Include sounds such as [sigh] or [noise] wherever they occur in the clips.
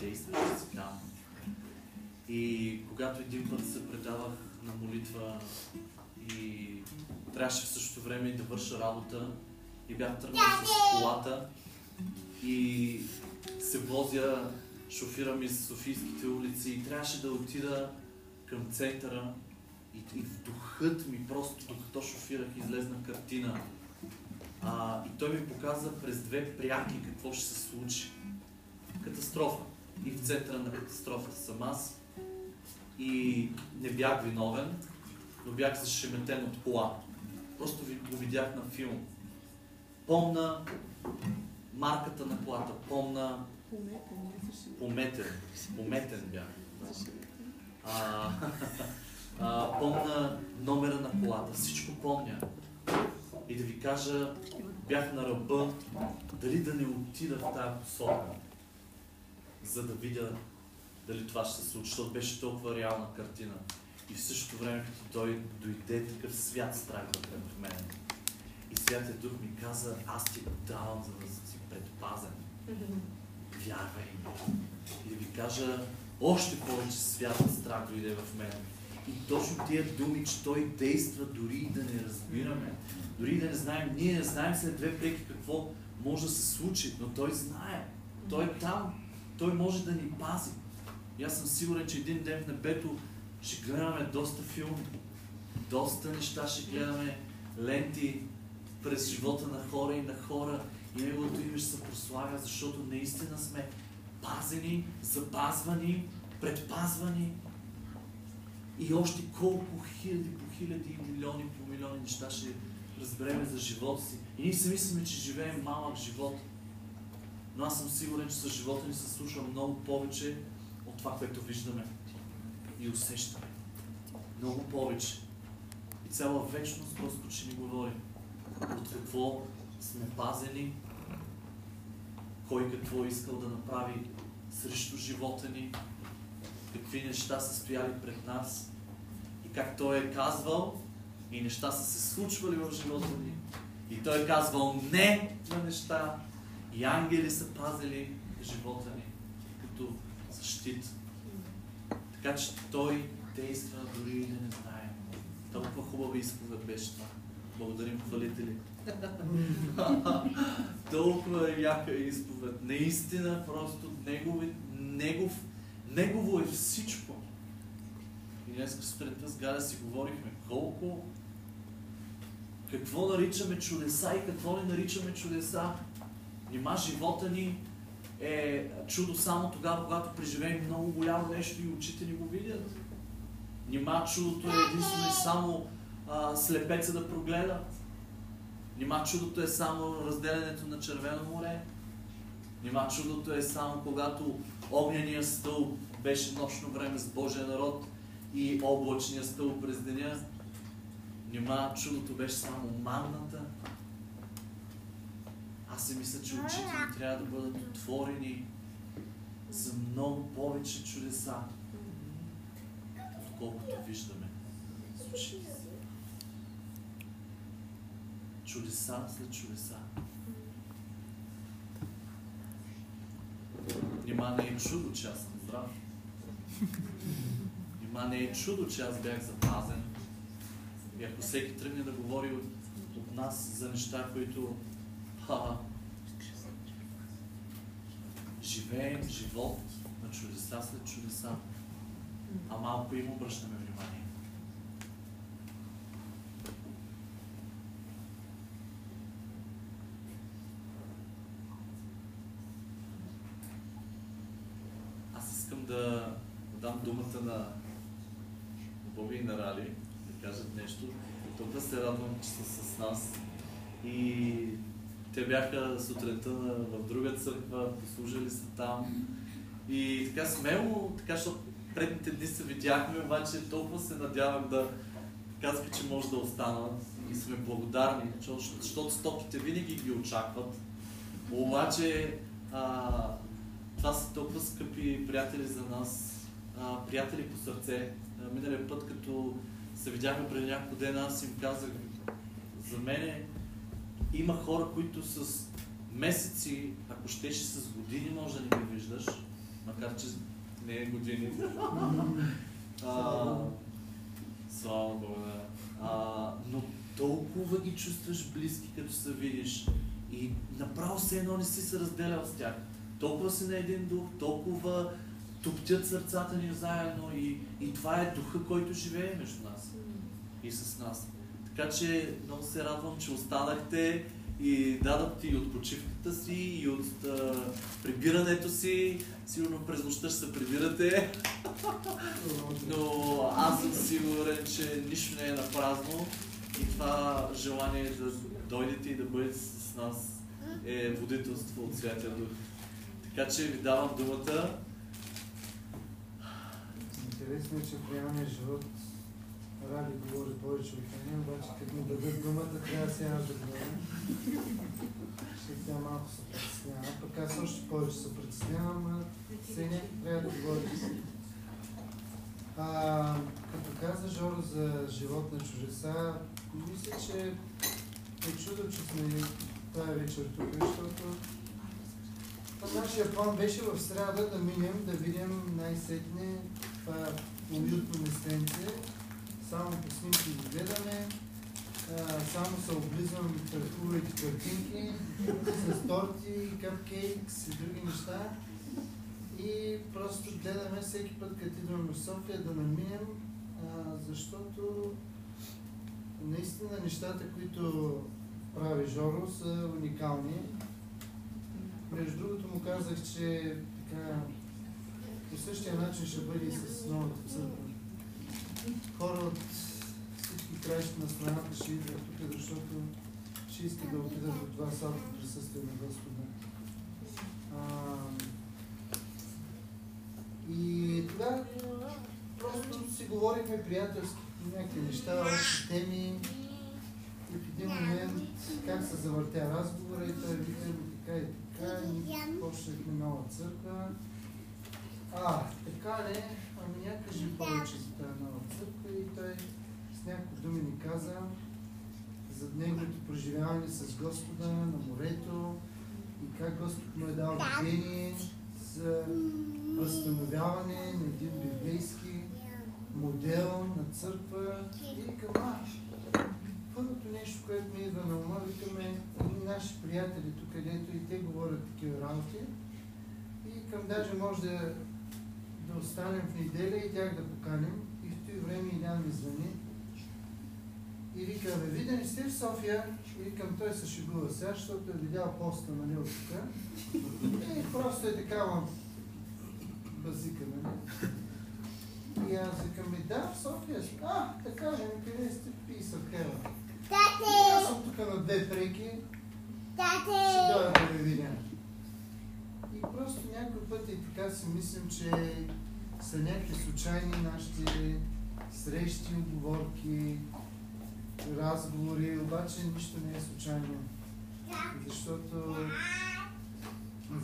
действаше си там. И когато един път се предавах на молитва и трябваше в същото време да върша работа и бях тръгнал с колата и се возя, шофирам из Софийските улици и трябваше да отида към центъра и, и в духът ми, просто докато шофирах, излезна картина. А, и той ми показа през две пряки какво ще се случи. Катастрофа. И в центъра на катастрофата съм аз. И не бях виновен, но бях зашеметен от кола. Просто ви, го видях на филм. Помна марката на колата, помна пометен, пометен бях. А, [laughs] а, помна номера на колата, всичко помня. И да ви кажа, бях на ръба, дали да не отида в тази посока, за да видя дали това ще се случи, защото беше толкова реална картина. И в същото време, като той дойде такъв свят страх вътре в мен. И Святия Дух ми каза, аз ти го давам, за да си предпазен. Вярвай ми. И да ви кажа, още повече свят страх дойде в мен. И точно тия думи, че той действа дори и да не разбираме. Дори и да не знаем, ние не знаем след две преки какво може да се случи, но той знае. Той е там. Той може да ни пази. И аз съм сигурен, че един ден в небето ще гледаме доста филми, доста неща ще гледаме, ленти през живота на хора и на хора и Неговото име ще се прославя, защото наистина сме пазени, запазвани, предпазвани и още колко хиляди по хиляди и милиони по милиони неща ще разбереме за живота си. И ние си мислиме, че живеем малък живот. Но аз съм сигурен, че с живота ни се случва много повече от това, което виждаме и усещаме. Много повече. И цяла вечност Господ ще ни говори от какво сме пазени, кой какво е искал да направи срещу живота ни, какви неща са стояли пред нас и как Той е казвал и неща са се случвали в живота ни. И Той е казвал не на неща и ангели са пазили живота ни като защита. Така че Той действа дори и да не знаем. Толкова хубава изповед беше това. Благодарим хвалители. [laughs] Толкова яка изповед. Наистина просто негови, негов, негово е всичко. И днес сутринта с Галя си говорихме колко какво наричаме чудеса и какво не наричаме чудеса. Нима живота ни е чудо само тогава, когато преживеем много голямо нещо и очите ни го видят. Нима чудото е единствено и само а, слепеца да прогледа. Нима чудото е само разделянето на червено море. Нима чудото е само когато огнения стълб беше нощно време с Божия народ и облачния стълб през деня. Нима чудото беше само манната. Аз си мисля, че очите ни трябва да бъдат отворени за много повече чудеса, отколкото виждаме с очите чудеса след чудеса. Нима не е чудо, че аз съм здрав. Нима не е чудо, че аз бях запазен. И ако всеки тръгне да говори от, от нас за неща, които ха, живеем живот на чудеса след чудеса, а малко им обръщаме внимание. Аз искам да дам думата на Боби и на Рали да кажат нещо. Толкова се радвам, че са с нас. И те бяха сутринта в друга църква, послужили са там. И така смело, така, защото предните дни се видяхме, обаче толкова се надявам да казаха, че може да останат и сме благодарни, защото, стоките винаги ги очакват. Обаче а, това са толкова скъпи приятели за нас, а, приятели по сърце. А, миналия път, като се видяхме преди няколко дена, аз им казах, за мене има хора, които с месеци, ако щеше с години, може да не ги виждаш, макар че не е години. [laughs] а, слава Богу, да. А, но толкова ги чувстваш близки, като се видиш. И направо все едно не си се разделял с тях. Толкова си на един дух, толкова туптят сърцата ни заедно и, и това е духа, който живее между нас и с нас. Така че много се радвам, че останахте и дадат и от почивката си, и от а, прибирането си. Сигурно през нощта ще се прибирате. Но аз съм сигурен, че нищо не е на празно и това желание да дойдете и да бъдете с нас е водителство от Святия Дух. Така че ви давам думата. Интересно е, че реалния живот Раби говори повече от мен, обаче като му дадат думата, трябва сега да говоря. Ще тя малко се притеснява, пък аз още повече се притеснявам, а някак трябва да говори. А, като каза Жоро за живот на чужеса, мисля, че е чудо, че сме тази вечер тук, защото нашия план беше в среда да минем, да видим най-сетне това уютно местенце. Само по снимки го гледаме, само се облизвам пред хубавите картинки, с торти, капкейкс и други неща. И просто гледаме всеки път, като идваме в София, да наминем, защото наистина нещата, които прави Жоро, са уникални. Между другото му казах, че така, по същия начин ще бъде и с новата църква. Хора от всички краища на страната ще идват тук, защото ще искат да отидат от това слабо присъствие на Господа. А, и тогава просто си говорихме приятелски някакви неща, общи теми. И в един момент как се завъртя разговора и той вика така и така, и почнахме нова църква. А, така ли? Ами я повече за тази църква и той с някакви думи ни каза за неговото преживяване с Господа на морето и как Господ му е дал видение за възстановяване на един библейски модел на църква и към Първото нещо, което ми идва на ума, викаме наши приятели тук, където и те говорят такива работи. И към даже може да, да останем в неделя и тях да поканим. Време Илян ми звъни. И вика, бе, виден ли сте в София? И викам, той се шегува сега, защото е видял поста, нали, от тук. И просто е такава базика, нали? И аз викам, ми да, в София. А, така, ми къде сте писал, Хела? И аз съм тук на две преки. Ще дойда да ви видя. И просто някой път и така си мислим, че са някакви случайни нашите срещи, оговорки, разговори, обаче нищо не е случайно. Защото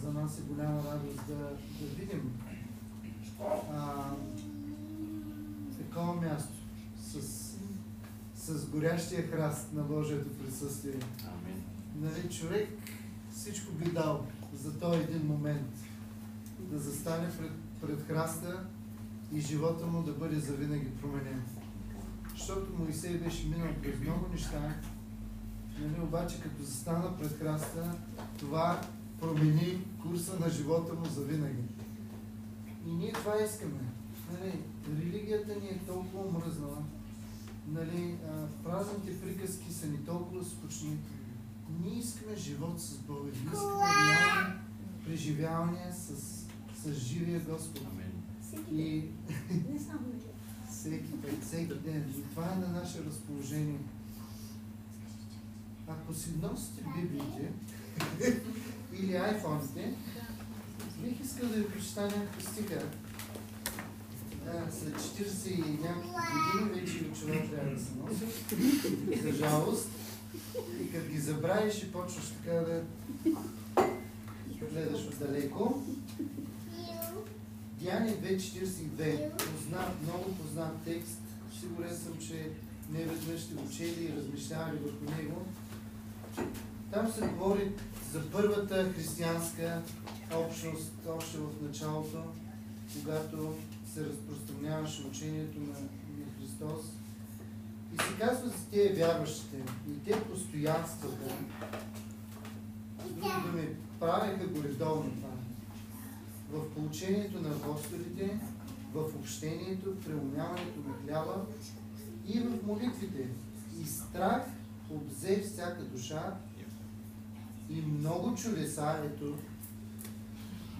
за нас е голяма радост да, да видим а, такова място с, с горящия храст на Божието присъствие. Амин. Нали, човек всичко би дал за този един момент. Да застане пред, пред храста и живота му да бъде завинаги променен. Защото Моисей беше минал през много неща, нали, обаче като застана пред храста, това промени курса на живота му завинаги. И ние това искаме. Нали, религията ни е толкова омръзнала. Нали, а, празните приказки са ни толкова скучни. Ние искаме живот с Бога. Ние искаме преживявания с, с живия Господ. Амин. И всеки път, всеки ден. И това е на наше разположение. Ако си носите библиите [laughs] или айфоните, бих искал да ви прочета някакви стиха. Да, след 40 и няколко години вече и човек трябва да се носи. За жалост. И като ги забравиш и почваш така да гледаш отдалеко. Дяни 2.42. Познат, много познат текст. Сигурен съм, че не веднъж сте учили и размишлявали върху него. Там се говори за първата християнска общност, още в началото, когато се разпространяваше учението на, на Христос. И се казва за тези вярващите. И те постоянстваха. С други думи, правеха го редовно това. В получението на апостолите, в общението, преумяването на хляба и в молитвите. И страх обзе всяка душа и много чудеса, ето,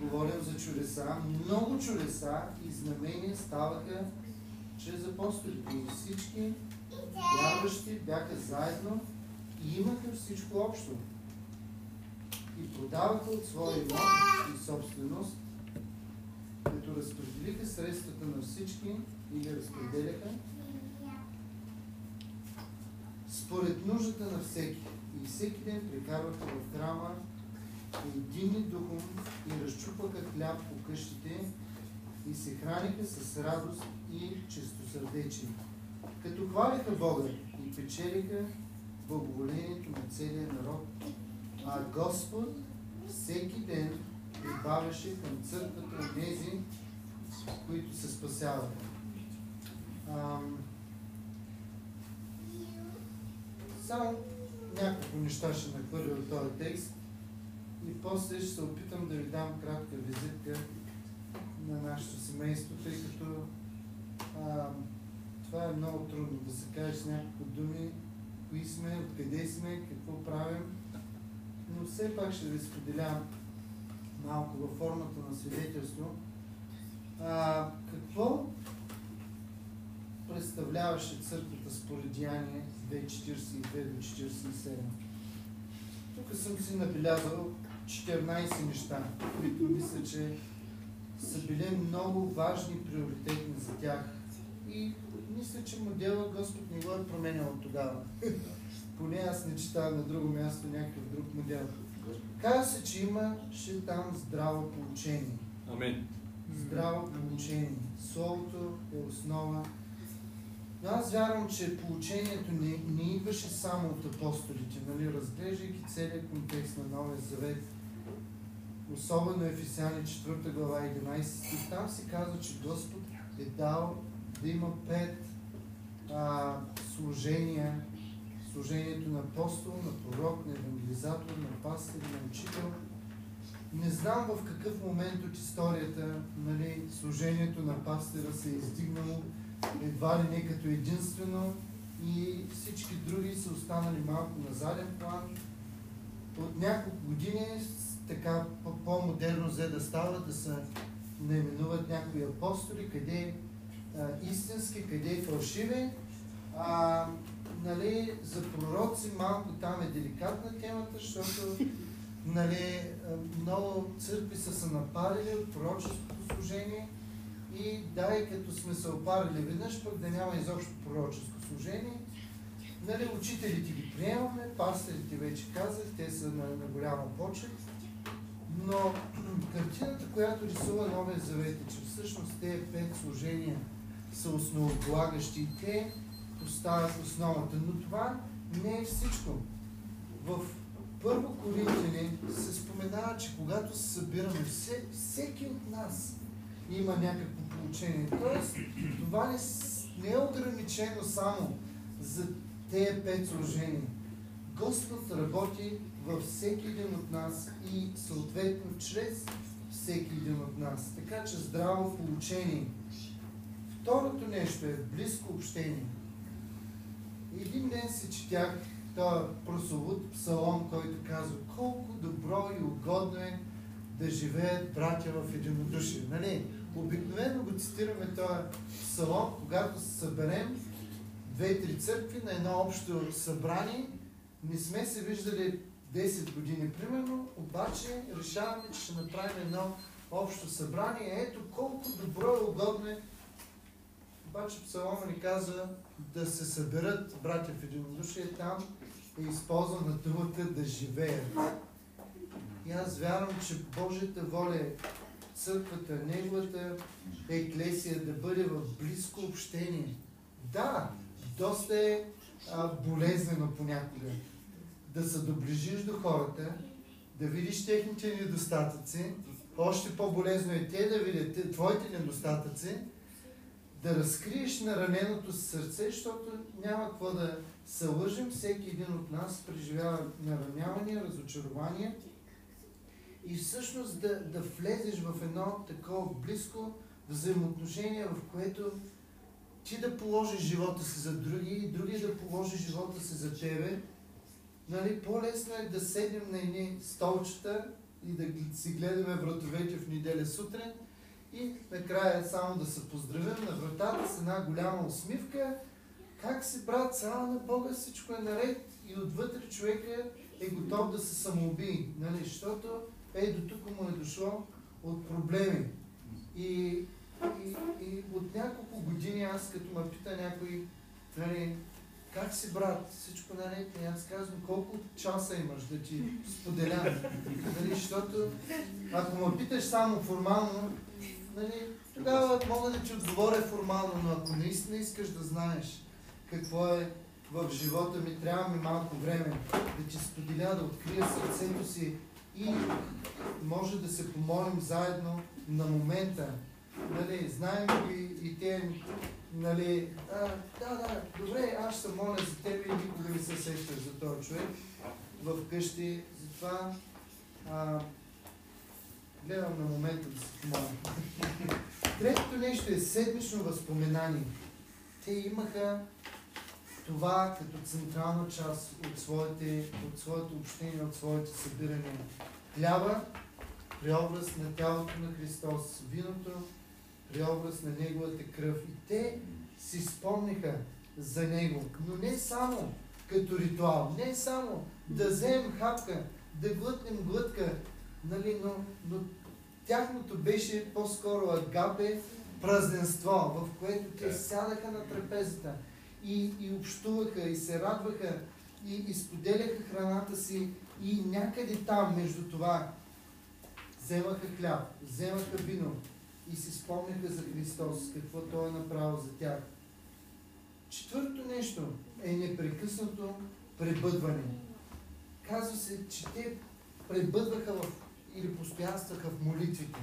говорим за чудеса, много чудеса и знамения ставаха чрез апостолите. И всички вярващи бяха заедно и имаха всичко общо. И продаваха от своя имот и собственост, като разпределиха средствата на всички и ги разпределяха според нуждата на всеки. И всеки ден прекарваха в храма единни духом и разчупваха хляб по къщите и се храниха с радост и чистосърдечие. Като хвалиха Бога и печелиха благоволението на целия народ, а Господ всеки ден прибавяше към църквата тези, които се спасяваха. Ам... Само няколко неща ще нахвърля от този текст и после ще се опитам да ви дам кратка визитка на нашето семейство, тъй като а, това е много трудно да се каже с няколко думи, кои сме, откъде сме, какво правим, но все пак ще ви споделя малко във формата на свидетелство. А, какво представляваше църквата според Деяние 2.42 до 47? Тук съм си набелязал 14 неща, които мисля, че са били много важни и приоритетни за тях. И мисля, че модела Господ не го е променял от тогава. Поне аз не чета на друго място някакъв друг модел. Казва се, че имаше там здраво получение. Амин. Здраво получение. Словото е основа. Но аз вярвам, че получението не, не идваше само от апостолите, нали? разглеждайки целият контекст на Новия Завет. Особено Ефесяни 4 глава 11 стих. Там се казва, че Господ е дал да има пет а, служения. Служението на апостол, на пророк, на евангелизатор, на пастир, на учител. Не знам в какъв момент от историята нали, служението на пастира се е издигнало едва ли не като единствено и всички други са останали малко на заден план. От няколко години така по-модерно взе да става да се наименуват някои апостоли, къде а, истински, къде фалшиви. А, нали, за пророци малко там е деликатна темата, защото нали, много църкви са се напарили от пророческото служение и дай като сме се опарили веднъж, пък да няма изобщо пророческо служение. Нали, учителите ги приемаме, пастирите вече казах, те са на, на голяма почет. Но [clears throat] картината, която рисува Новия Завет е, че всъщност тези пет служения са основополагащи и те поставят основата. Но това не е всичко. В първо Коринтияни се споменава, че когато се събираме, все, всеки от нас има някакво получение. Тоест, това не, не е ограничено само за тези пет служения. Господ работи във всеки един от нас и съответно чрез всеки един от нас. Така че здраво получение. Второто нещо е близко общение. Един ден се четях този прословут псалом, който казва колко добро и угодно е да живеят братя в единодушие. Нали? Обикновено го цитираме този псалом, когато се съберем две-три църкви на едно общо събрание. Не сме се виждали 10 години, примерно, обаче решаваме, че ще направим едно общо събрание. Ето колко добро и угодно е. Обаче псалома ни казва да се съберат братя в единодушие там и използвам на думата да живеят. И аз вярвам, че Божията воля е църквата, неговата еклесия да бъде в близко общение. Да, доста е а, болезнено понякога. да се доближиш до хората, да видиш техните недостатъци, още по-болезно е те да видят твоите недостатъци, да разкриеш на раненото си сърце, защото няма какво да се лъжим. Всеки един от нас преживява наранявания, разочарования и всъщност да, да влезеш в едно такова близко взаимоотношение, в което ти да положиш живота си за други и други да положи живота си за тебе. Нали, по-лесно е да седнем на едни столчета и да си гледаме вратовете в неделя сутрин и накрая само да се поздравим на вратата с една голяма усмивка. Как си, брат, слава на Бога, всичко е наред и отвътре човека е готов да се самоуби, нали? защото е до тук му е дошло от проблеми. И, и, и от няколко години аз като ме пита някой, нали, как си брат, всичко наред, и аз казвам, колко часа имаш да ти споделям. Нали, защото ако ме питаш само формално, нали, тогава мога да ти отговоря формално, но ако наистина искаш да знаеш какво е в живота ми, трябва ми малко време да ти споделя, да открия сърцето си и може да се помолим заедно на момента. Нали, знаем ли и те, нали, а, да, да, добре, аз ще моля за теб и никога не се сещаш за този човек в къщи, затова а, гледам на момента да се помоля. Третото нещо е седмично възпоменание. Те имаха това като централна част от, своите, от своето общение, от своите събирания. Хляба, преобраз на тялото на Христос, виното, преобраз на Неговата кръв. И те си спомниха за Него, но не само като ритуал, не само да вземем хапка, да глътнем глътка, нали, но, но тяхното беше по-скоро агапе, празненство, в което те сядаха на трапезата и, и общуваха, и се радваха, и, и споделяха храната си, и някъде там, между това, вземаха хляб, вземаха вино и си спомняха за Христос, какво Той е направил за тях. Четвърто нещо е непрекъснато пребъдване. Казва се, че те пребъдваха в, или постоянстваха в молитвите.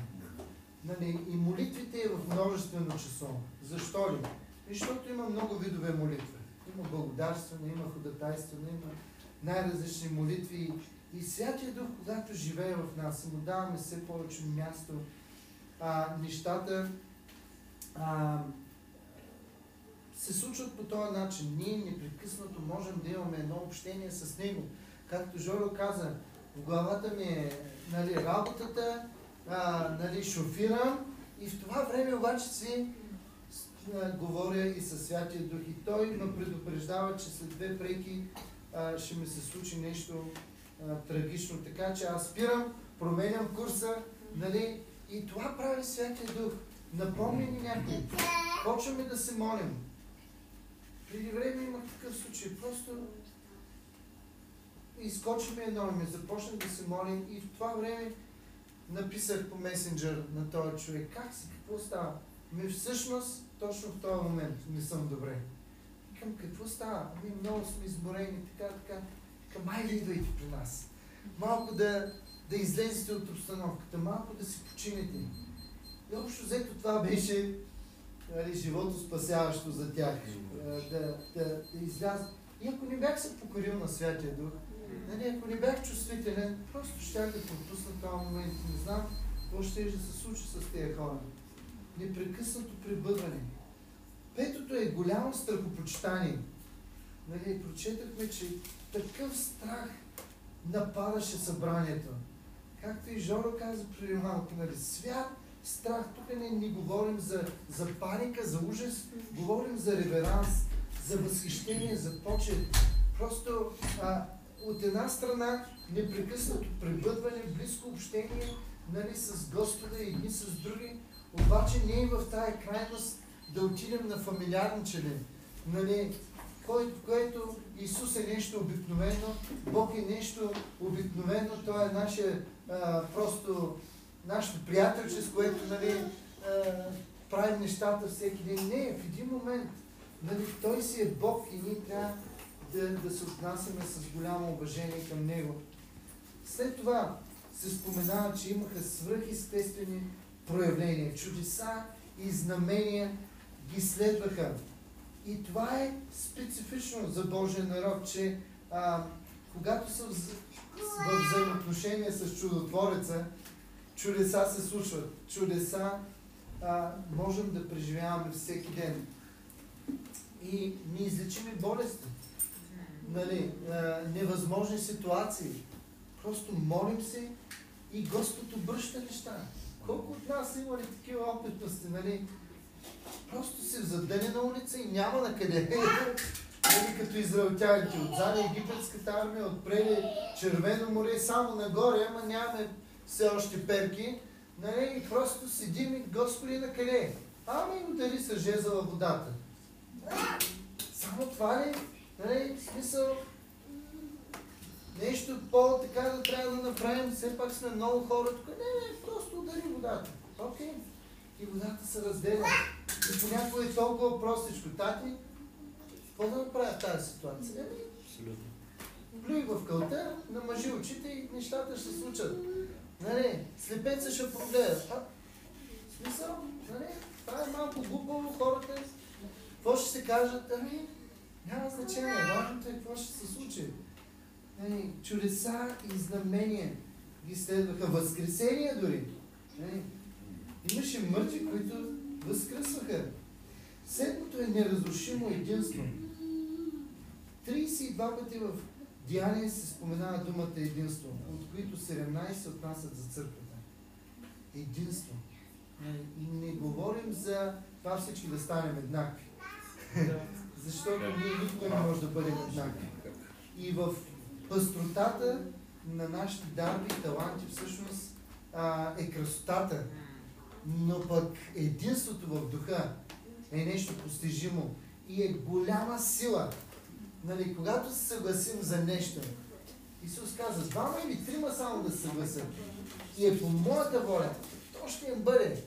Нали? И молитвите е в множествено число. Защо ли? Защото има много видове молитва. Има благодарстване, има ходатайстване, има най-различни молитви. И Святия Дух, когато живее в нас, му даваме все повече място, а, нещата а, се случват по този начин. Ние непрекъснато можем да имаме едно общение с Него. Както Жоро каза, в главата ми е нали, работата, а, нали, шофирам и в това време обаче си говоря и със Святия Дух. И той ме предупреждава, че след две преки а, ще ми се случи нещо а, трагично. Така че аз спирам, променям курса, нали? И това прави Святия Дух. Напомня ни някой. Почваме да се молим. Преди време имах такъв случай. Просто изкочихме едно име, започнах да се молим и в това време написах по месенджер на този човек. Как си? Какво става? Ми всъщност, точно в този момент не съм добре. Викам, какво става? Ами много сме изморени, така, така. Викам, майде идвайте при нас. Малко да, да излезете от обстановката, малко да си починете. И общо взето това беше нали, живото спасяващо за тях. Да, да, да изляза. И ако не бях се покорил на Святия Дух, нали, ако не бях чувствителен, просто щях да пропусна този момент. Не знам какво ще да се случи с тези хора. Непрекъснато пребъдване. Петото е голямо страхопочитание. Нали, прочетахме, че такъв страх нападаше събранието. Както и Жоро каза преди малко, нали, свят, страх, тук не, не говорим за, за паника, за ужас, говорим за реверанс, за възхищение, за почет. Просто а, от една страна непрекъснато пребъдване, близко общение нали, с и едни с други, обаче ние в тая крайност да отидем на фамилиарничене, нали, кое, което Исус е нещо обикновено, Бог е нещо обикновено, Той е наше, а, просто нашето приятелче, с което нали, а, правим нещата всеки ден. Не, в един момент нали, Той си е Бог и ние трябва да, да се отнасяме с голямо уважение към Него. След това се споменава, че имаха свръхестествени проявления, чудеса и знамения ги следваха. И това е специфично за Божия народ, че а, когато са в, в взаимоотношения с чудотвореца, чудеса се случват. Чудеса а, можем да преживяваме всеки ден. И ни излечими болести. Нали, невъзможни ситуации. Просто молим се и Господ обръща неща. Колко от нас има ли такива опитности, нали? Просто си в задънена улица и няма на къде. [laughs] нали, като израелтяните. Отзади египетската армия, отпрели Червено море, само нагоре, ама нямаме все още перки. Нали, и просто седим и Господи на къде? Ами удари с жезъла водата. Само това ли? Нали, в смисъл, нещо по-така да трябва да направим, все пак сме много хора тук. Не, не, просто удари водата. Окей. Okay. И водата се разделя. И понякога е толкова простичко. Тати, какво да направя в тази ситуация? Еми, Абсолютно. плюй в кълта, намажи очите и нещата ще се случат. Нали, слепеца ще прогледа. А, смисъл, нали, това е малко глупаво, хората, какво ще се кажат? Ами, няма значение, важното е какво ще се случи. Нали, чудеса и знамения ги следваха, възкресения дори. Нали, имаше мъртви, които възкръсваха. Седмото е неразрушимо единство. 32 пъти в Деяние се споменава думата единство, от които 17 отнасят за църквата. Единство. Не, не говорим за това всички да станем еднакви. Защото ние никога не може да бъдем еднакви. И в пъстротата на нашите дарби и таланти всъщност а, е красотата. Но пък единството в духа е нещо постижимо и е голяма сила. Нали, когато се съгласим за нещо, Исус каза, двама или трима само да се съгласят. И е по моята воля. То ще им бъде.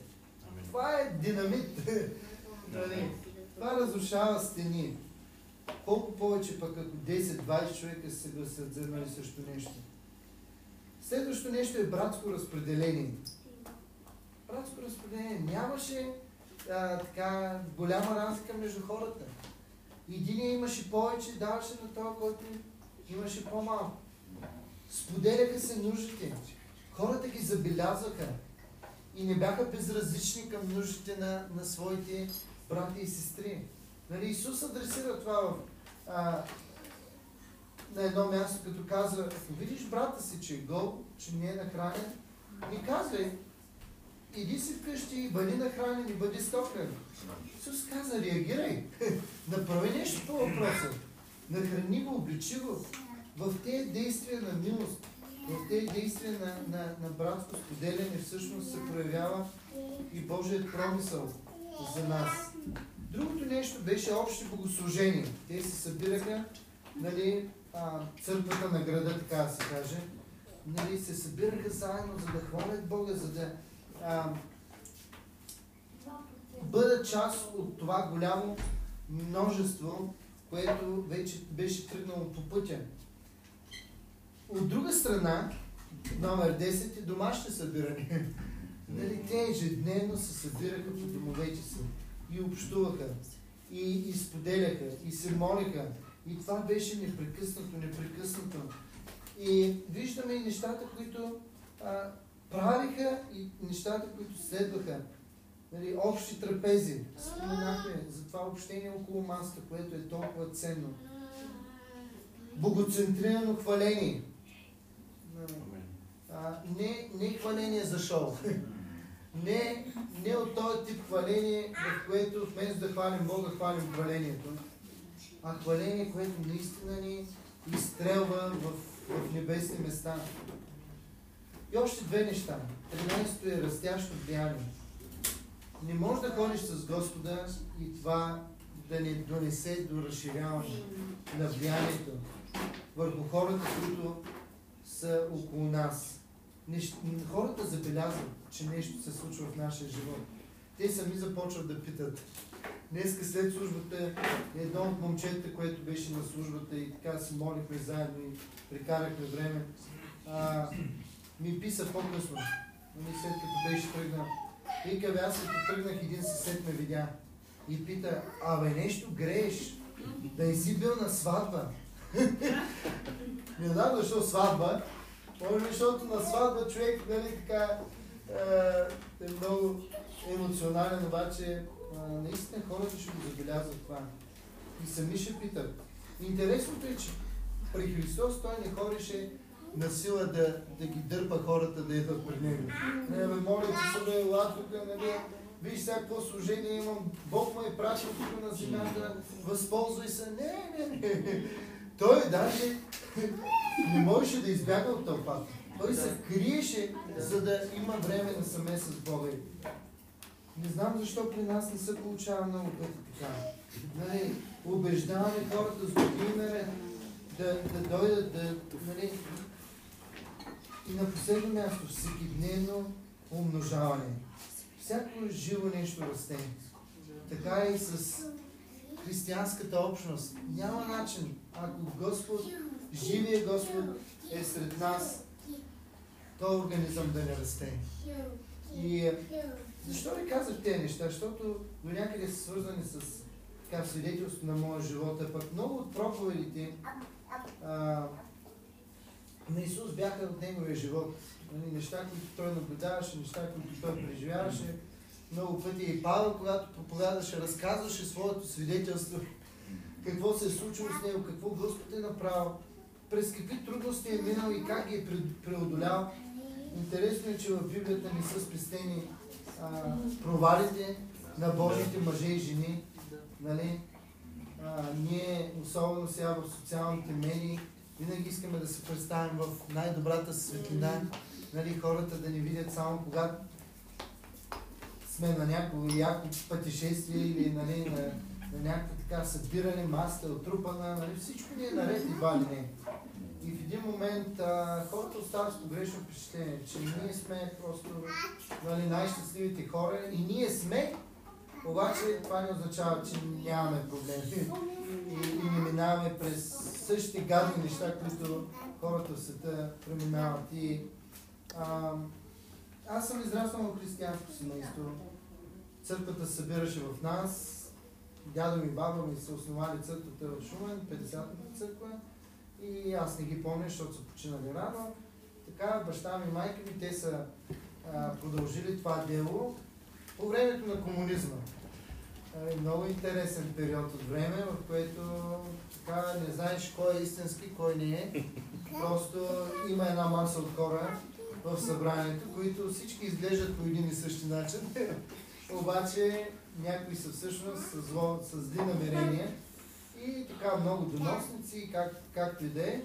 Това е динамит. нали, това разрушава стени. Колко повече пък ако 10-20 човека се съгласят за едно и също нещо. Следващото нещо е братско разпределение. Братско разпределение. Нямаше а, така голяма разлика между хората. Единия имаше повече, даваше на това, който имаше по-малко. Споделяха се нуждите. Хората ги забелязваха и не бяха безразлични към нуждите на, на своите брати и сестри. Нали, Исус адресира това в, а, на едно място, като казва, ако видиш брата си, че е гол, че не е нахранен, ни казвай, иди си вкъщи, бъди нахранен и бъди стоклен. Исус каза, реагирай. [laughs] Направи нещо по въпроса. Нахрани го, обличи го. В тези действия на милост, в тези действия на, на, на братско споделяне всъщност се проявява и Божият промисъл за нас. Другото нещо беше общи богослужение. Те се събираха, нали, а, църквата на града, така да се каже, нали, се събираха заедно, за да хвалят Бога, за да а, бъдат част от това голямо множество, което вече беше тръгнало по пътя. От друга страна, номер 10 е домашни събирания. Нали, те ежедневно се събираха по домовете си и общуваха, и, и споделяха, и се молиха. И това беше непрекъснато, непрекъснато. И виждаме и нещата, които а, правиха и нещата, които следваха. Нали, общи трапези. Споменахме за това общение около маста, което е толкова ценно. Богоцентрирано хваление. Нали, а, не, не хваление за шоу. [laughs] Не, не от този тип хваление, в което вместо да хвалим Бога, хвалим хвалението. А хваление, което наистина ни изстрелва в, в небесни места. И още две неща. 13-то е растящо влияние. Не можеш да ходиш с Господа и това да не донесе до разширяване на влиянието върху хората, които са около нас. Нещ... Хората забелязват, че нещо се случва в нашия живот. Те сами започват да питат, Днеска след службата едно от момчета, което беше на службата и така си молихме заедно и прекарахме време, а, ми писа по-късно, нали, след като беше тръгнал. Вика, бе, аз като тръгнах, един съсед ме видя и пита, абе нещо грееш, да не си бил на сватба. Не знам защо сватба, може би, защото на сватба човек, нали, така, е, е много емоционален, обаче а, наистина хората ще го забелязват това. И сами ще питат. Интересното е, че при Христос той не ходеше на сила да, да ги дърпа хората да идват при него. Не, бе, моля ти се, бе, ела тук, нали, виж сега какво служение имам, Бог ме е пратил тук на земята, възползвай се. Не, не, не. Той даже не можеше да избяга от тълпата. Той се криеше, за да има време на саме с Бога. Не знам защо при нас не се получава много пъти така. Нали, убеждаваме хората с години да, да дойдат, да, нали, и на последно място, всекидневно умножаване. Всяко живо нещо расте. Така и с християнската общност. Няма начин, ако Господ, живия Господ е сред нас, този организъм да не расте. И защо ви казах тези неща? Защото до някъде са свързани с така, свидетелство на моя живот. Пък много от проповедите а, на Исус бяха от неговия живот. Нали, неща, които той наблюдаваше, неща, които той преживяваше. Много пъти и Павел, когато проповядаше, разказваше своето свидетелство, какво се е случило с него, какво Господ е направил, през какви трудности е минал и как ги е преодолял. Интересно е, че в Библията не са спестени провалите на Божите мъже и жени. Нали? А, ние, особено сега в социалните медии, винаги искаме да се представим в най-добрата светлина, нали, хората да ни видят само когато сме на някакво яко пътешествие или нали, на, на някакво така събиране, маста, отрупана, нали, всичко ни е наред и ли не. И в един момент а, хората остават с погрешно впечатление, че ние сме просто нали, най-щастливите хора и ние сме, обаче това не означава, че нямаме проблеми и, и не минаваме през същите гадни неща, които хората в света преминават. И, а, аз съм израснал в християнско семейство. Църквата се събираше в нас. Дядо ми баба ми са основали църквата в Шумен, 50-та църква. И аз не ги помня, защото са починали рано. Така, баща ми майка ми, те са а, продължили това дело по времето на комунизма. А, много интересен период от време, в което така не знаеш кой е истински, кой не е. Просто има една маса от хора в събранието, които всички изглеждат по един и същи начин. [laughs] Обаче някои са всъщност с, зло, с зли намерения и така много доносници, как, както и да е.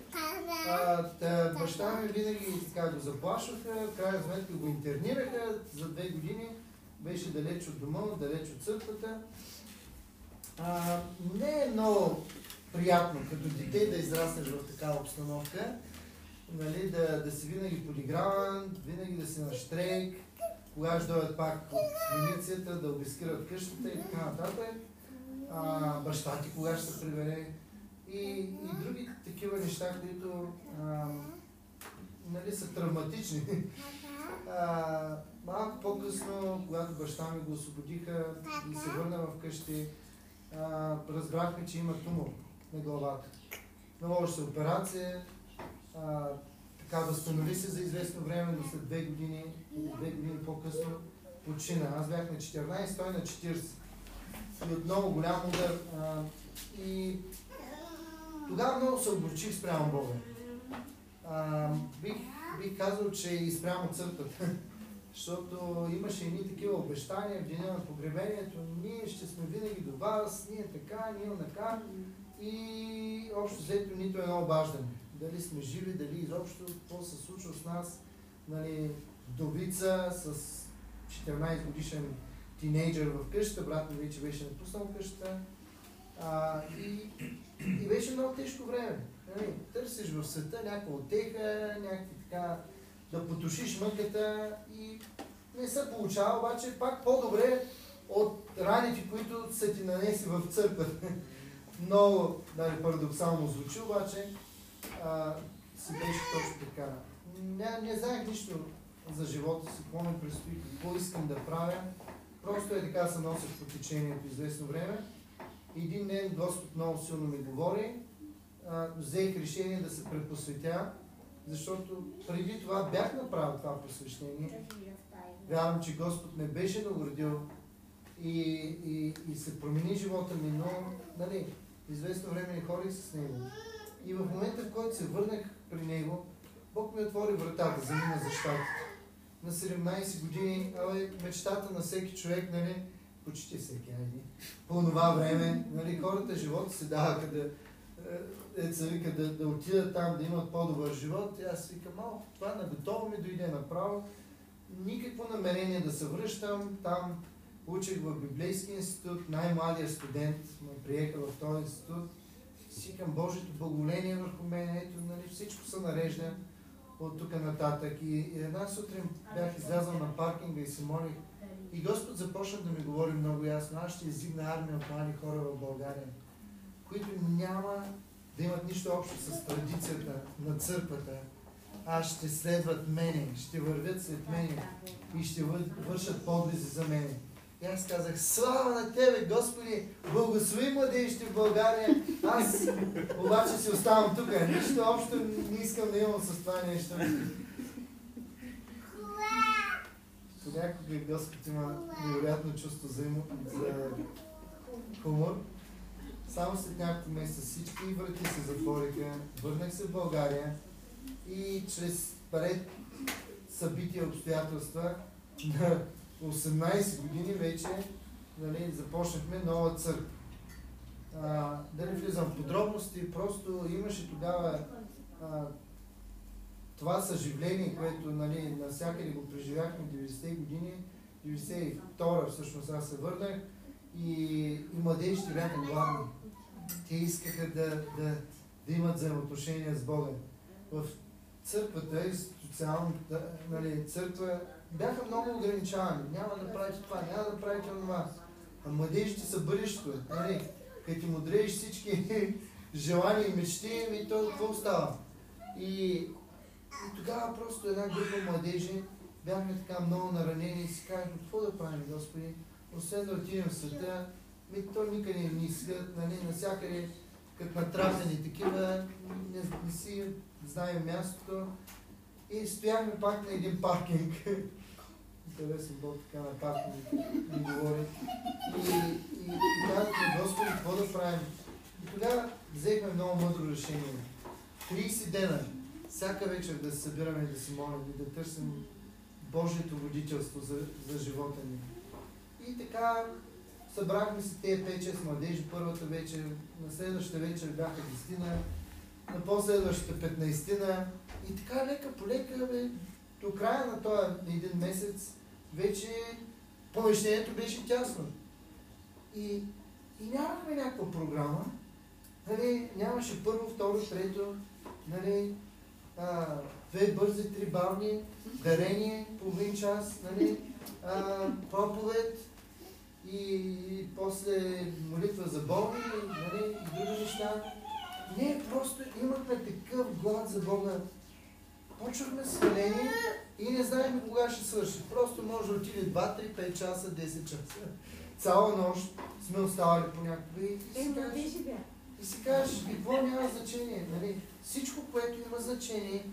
Баща ми винаги така го заплашваха, в крайна сметка го интернираха за две години. Беше далеч от дома, далеч от църквата. А, не е много приятно като дете да израснеш в такава обстановка, нали, да, да си винаги подиграван, винаги да си на штрейк, кога ще дойдат пак от милицията, да обискират къщата и така нататък а, баща ти кога ще се прибере и, и други такива неща, които а, нали, са травматични. А, малко по-късно, когато баща ми го освободиха и се върна в къщи, а, разбрахме, че има тумор на главата. Наложи се операция, така възстанови се за известно време, но след две години две години по-късно почина. Аз бях на 14, той на 40 и от много голям удар. А, и тогава много се обручих спрямо Бога. А, бих, бих казал, че и спрямо църквата. [laughs] Защото имаше едни такива обещания в деня на погребението. Ние ще сме винаги до вас, ние така, ние така. И общо взето нито едно обаждане. Дали сме живи, дали изобщо, какво се случва с нас. Нали, вдовица с 14 годишен тинейджър в къщата, брат ми вече беше напуснал къщата. А, и, и беше много тежко време. Нали, търсиш в света някаква отеха, някакви така, да потушиш мъката и не се получава, обаче пак по-добре от раните, които са ти нанеси в църквата. [laughs] Много дали, парадоксално звучи, обаче си беше точно така. Не, не знаех нищо за живота си, какво ми предстои, какво искам да правя. Просто е така се носех по течението известно време. Един ден Господ много силно ми говори. А, взех решение да се препосветя, защото преди това бях направил това посвещение. Вярвам, че Господ ме беше наградил и, и, и се промени живота ми, но нали, известно време не ходих с Него. И в момента, в който се върнах при Него, Бог ми отвори вратата за мина за щатите. На 17 години, абе, мечтата на всеки човек, нали, почти всеки, айде, по това време, нали, хората живота се даваха да, е, се вика, да, да отидат там, да имат по-добър живот. И аз викам, малко, това на готово ми дойде направо. Никакво намерение да се връщам. Там учих в Библейски институт, най-младия студент ме приеха в този институт. Си към Божието благоволение върху мен, ето, нали, всичко се нарежда от тук нататък. И, и една сутрин бях излязъл на паркинга и се молих. И Господ започна да ми говори много ясно. Аз ще издигна армия от млади хора в България, които няма да имат нищо общо с традицията на църквата, а ще следват мене, ще вървят след мене и ще вършат подвизи за мене. И аз казах, слава на Тебе, Господи, благослови младежите в България. Аз обаче си оставам тук. Нищо общо не искам да имам с това нещо. Понякога Господ има невероятно чувство за, за хумор. Само след няколко месеца всички врати се затвориха, върнах се в България и чрез паред събития обстоятелства на 18 години вече нали, започнахме нова църква. А, да не влизам в подробности, просто имаше тогава а, това съживление, което нали, навсякъде го преживяхме 90-те години, 92-а всъщност аз се върнах и, и младежите бяха главни. Те искаха да, да, да имат взаимоотношения с Бога. В църквата, социалната нали, църква, бяха много ограничавани. Няма да правите това, няма да правите това. А младежите са бъдещето. Нали? Като ти мудрееш всички [laughs] желания и мечти, ми то какво става? И, и тогава просто една група младежи бяхме така много наранени и си казахме, какво да правим, Господи? Освен да отидем в света, ми то никъде не искат, нали, насякъде, като натрафени такива, не, не си знаем мястото. И стояхме пак на един паркинг. [laughs] Интересен Бог така на паркинг ми говори. И, и, казахме, Господи, какво да правим? И тогава взехме много мъдро решение. 30 дена, всяка вечер да се събираме и да се молим и да търсим Божието водителство за, за живота ни. И така Събрахме се тези 5-6 младежи първата вечер, на следващата вечер бяха 10 на последващата 15 и така лека по лека, до края на този един месец вече помещението беше тясно. И, и нямахме някаква програма. Нали, нямаше първо, второ, трето, нали, а, две бързи, три бавни, дарение, половин час, нали, а, проповед, и после молитва за болни нали, и други неща. Не, просто имахме такъв глад за Бога. Почвахме сваление и не знаехме кога ще свърши. Просто може да отиде 2, 3, 5 часа, 10 часа. Цяла нощ сме оставали понякога и, и си кажеш, и си кажеш, какво няма значение. Нали? Всичко, което има значение,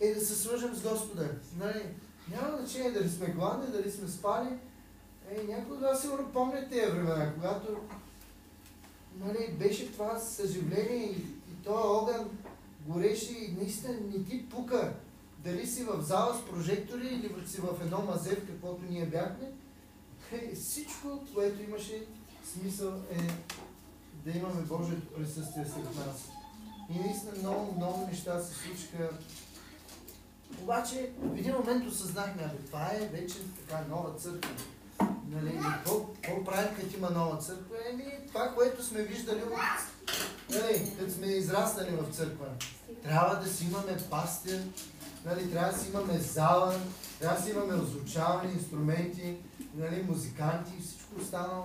е да се свържем с Господа. Нали? Няма значение дали сме гладни, дали сме спали, е, някой от вас сигурно помня тези времена, когато нали, беше това съживление и, и този огън гореше и наистина не ти пука дали си в зала с прожектори или си в едно мазе, в каквото ние бяхме. Е, всичко, което имаше смисъл е да имаме Божието присъствие сред нас. И наистина много, много неща се случиха. Обаче в един момент осъзнахме, абе това е вече така нова църква. Нали, какво правим, като има нова църква? Еми, това, което сме виждали. Нали, като сме израснали в църква. Трябва да си имаме пастир, нали, трябва да си имаме зала, трябва да си имаме озвучавани инструменти, нали, музиканти и всичко останало.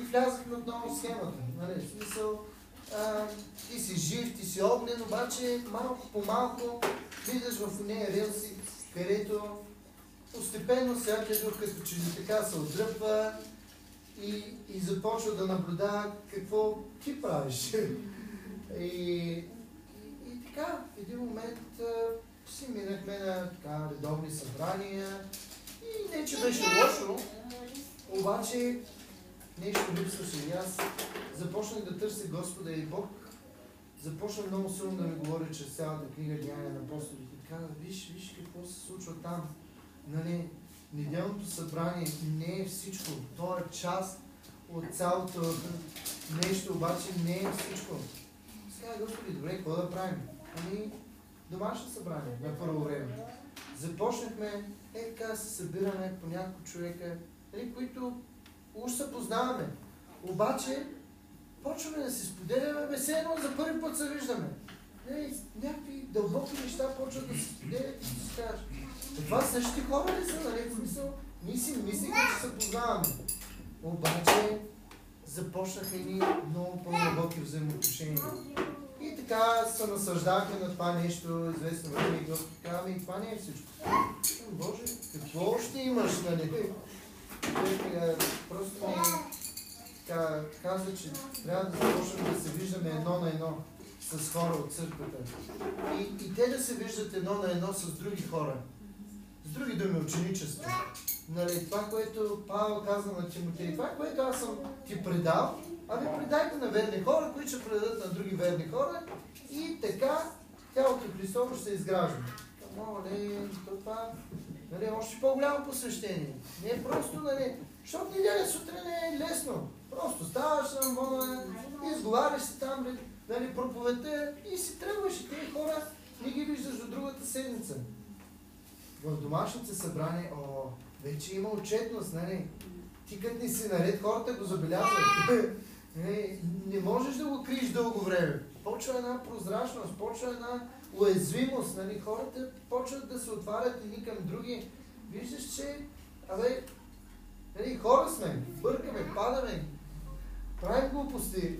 И влязахме отново в схемата. Нали, в смисъл, а, ти си жив, ти си огнен, обаче малко по малко влизаш в нея релси, където постепенно всякия дух като че ли така се отдръпва и, и започва да наблюдава какво ти правиш. [laughs] и, и, и така, в един момент си минахме на така, редовни събрания и не, че беше лошо, обаче нещо липсваше и аз започнах да търся Господа и Бог започна много силно да ми говори чрез цялата книга Деяния на апостолите. Каза, виж, виж какво се случва там. Нали, неделното събрание не е всичко. То е част от цялото нещо, обаче не е всичко. Сега, Господи, добре, какво да правим? Ами, домашно събрание на първо време. Започнахме, е така се събираме по няколко човека, нали, които уж се познаваме. Обаче, почваме да си споделяме, бе, едно за първи път се виждаме. Не, някакви дълбоки неща почват да се споделят и си кажеш. Това същите хора ли са, нали? В смисъл, ние си мислихме, че се познаваме. Обаче започнаха ни много по-дълбоки взаимоотношения. Така се насъждавахме на това нещо, известно време и Господ казваме, и това не е всичко. Боже, какво още имаш, нали? Той просто ми така, казва, че трябва да започнем да се виждаме едно на едно с хора от църквата. И, и те да се виждат едно на едно с други хора. Други думи, ученичество. Нали, това, което Павел каза на Тимотей, това, което аз съм ти предал, ами предайте на верни хора, които ще предадат на други верни хора и така тялото Христово ще се изгражда. Моля, това нали, още по-голямо посвещение. Не е просто, нали, защото неделя сутрин е лесно. Просто ставаш на мона, изговаряш се там, нали, проповедта и си тръгваш и тези хора не ги виждаш до другата седмица. В домашните събрание, о, вече има отчетност, нали? Ти като не си наред, хората го забелязват. [laughs] не, не можеш да го криеш дълго време. Почва една прозрачност, почва една уязвимост, нали? Хората почват да се отварят едни към други. Виждаш, че, абе, нали, хора сме, бъркаме, падаме, правим глупости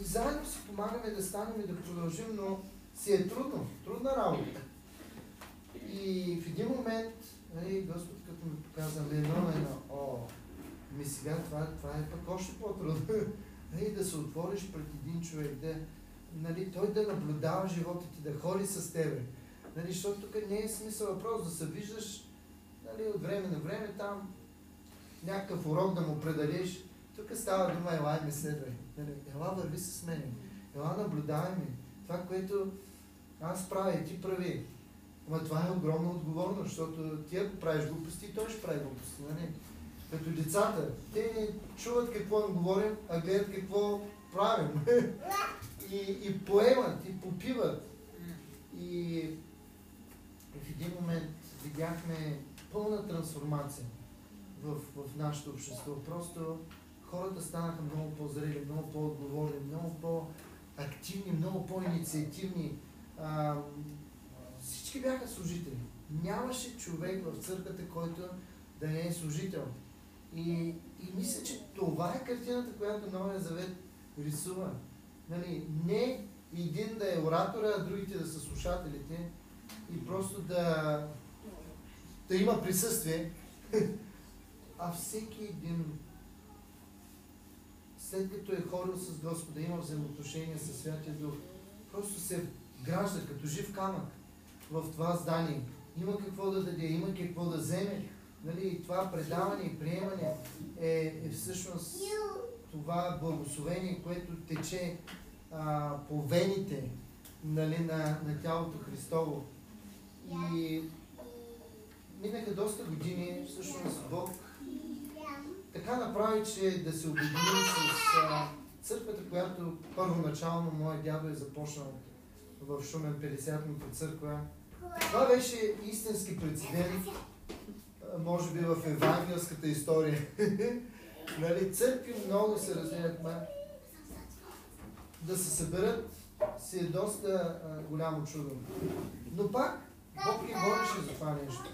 и заедно си помагаме да станем и да продължим, но си е трудно, трудна работа. И в един момент, нали, Господ като ми показа едно на едно, о, ми сега това, това е пък още по-трудно. [laughs] нали, да се отвориш пред един човек, да, нали, той да наблюдава живота ти, да ходи с тебе. Нали, защото тук не е смисъл въпрос да се виждаш нали, от време на време там някакъв урок да му предадеш. Тук става дума, ела ме следвай. Нали, ела върви с мен. Ела наблюдай ме. Това, което аз правя и ти прави. Ама това е огромна отговорност, защото ти ако правиш глупости, той ще прави глупости. Нали? Като децата, те не чуват какво им говорим, а гледат какво правим. [laughs] и, и поемат, и попиват. И в един момент видяхме пълна трансформация в, в нашето общество. Просто хората станаха много по-зрели, много по-отговорни, много по-активни, много по-инициативни. Всички бяха служители. Нямаше човек в църквата, който да не е служител. И, и мисля, че това е картината, която Новия Завет рисува. Нали, не един да е оратора, а другите да са слушателите и просто да, да има присъствие, [laughs] а всеки един, след като е ходил с Господа, има взаимоотношения с Святия Дух, просто се гражда като жив камък в това здание. Има какво да даде, има какво да вземе. Нали, това предаване и приемане е, е всъщност това благословение, което тече а, по вените нали, на, на тялото Христово. И минаха доста години, всъщност Бог така направи, че да се обединим с а, църквата, която първоначално моят дядо е започнал в Шумен 50-ната църква. Това беше истински прецедент, може би в евангелската история. [laughs] нали, църкви много се развивахме. Да се съберат си е доста а, голямо чудо. Но пак Бог ни бореше за това нещо.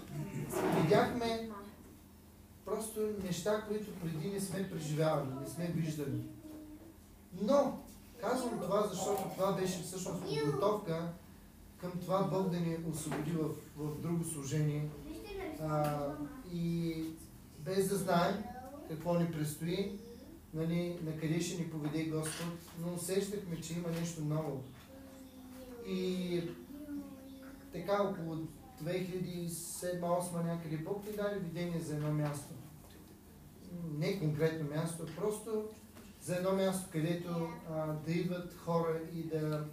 Видяхме просто неща, които преди не сме преживявали, не сме виждали. Но, казвам това, защото това беше всъщност подготовка към това Бог да ни освободи в, в друго служение. А, и без да знаем какво ни предстои, нали, на къде ще ни поведе Господ, но усещахме, че има нещо ново. И така около 2007-2008 някъде Бог ни даде видение за едно място. Не конкретно място, просто за едно място, където а, да идват хора и да,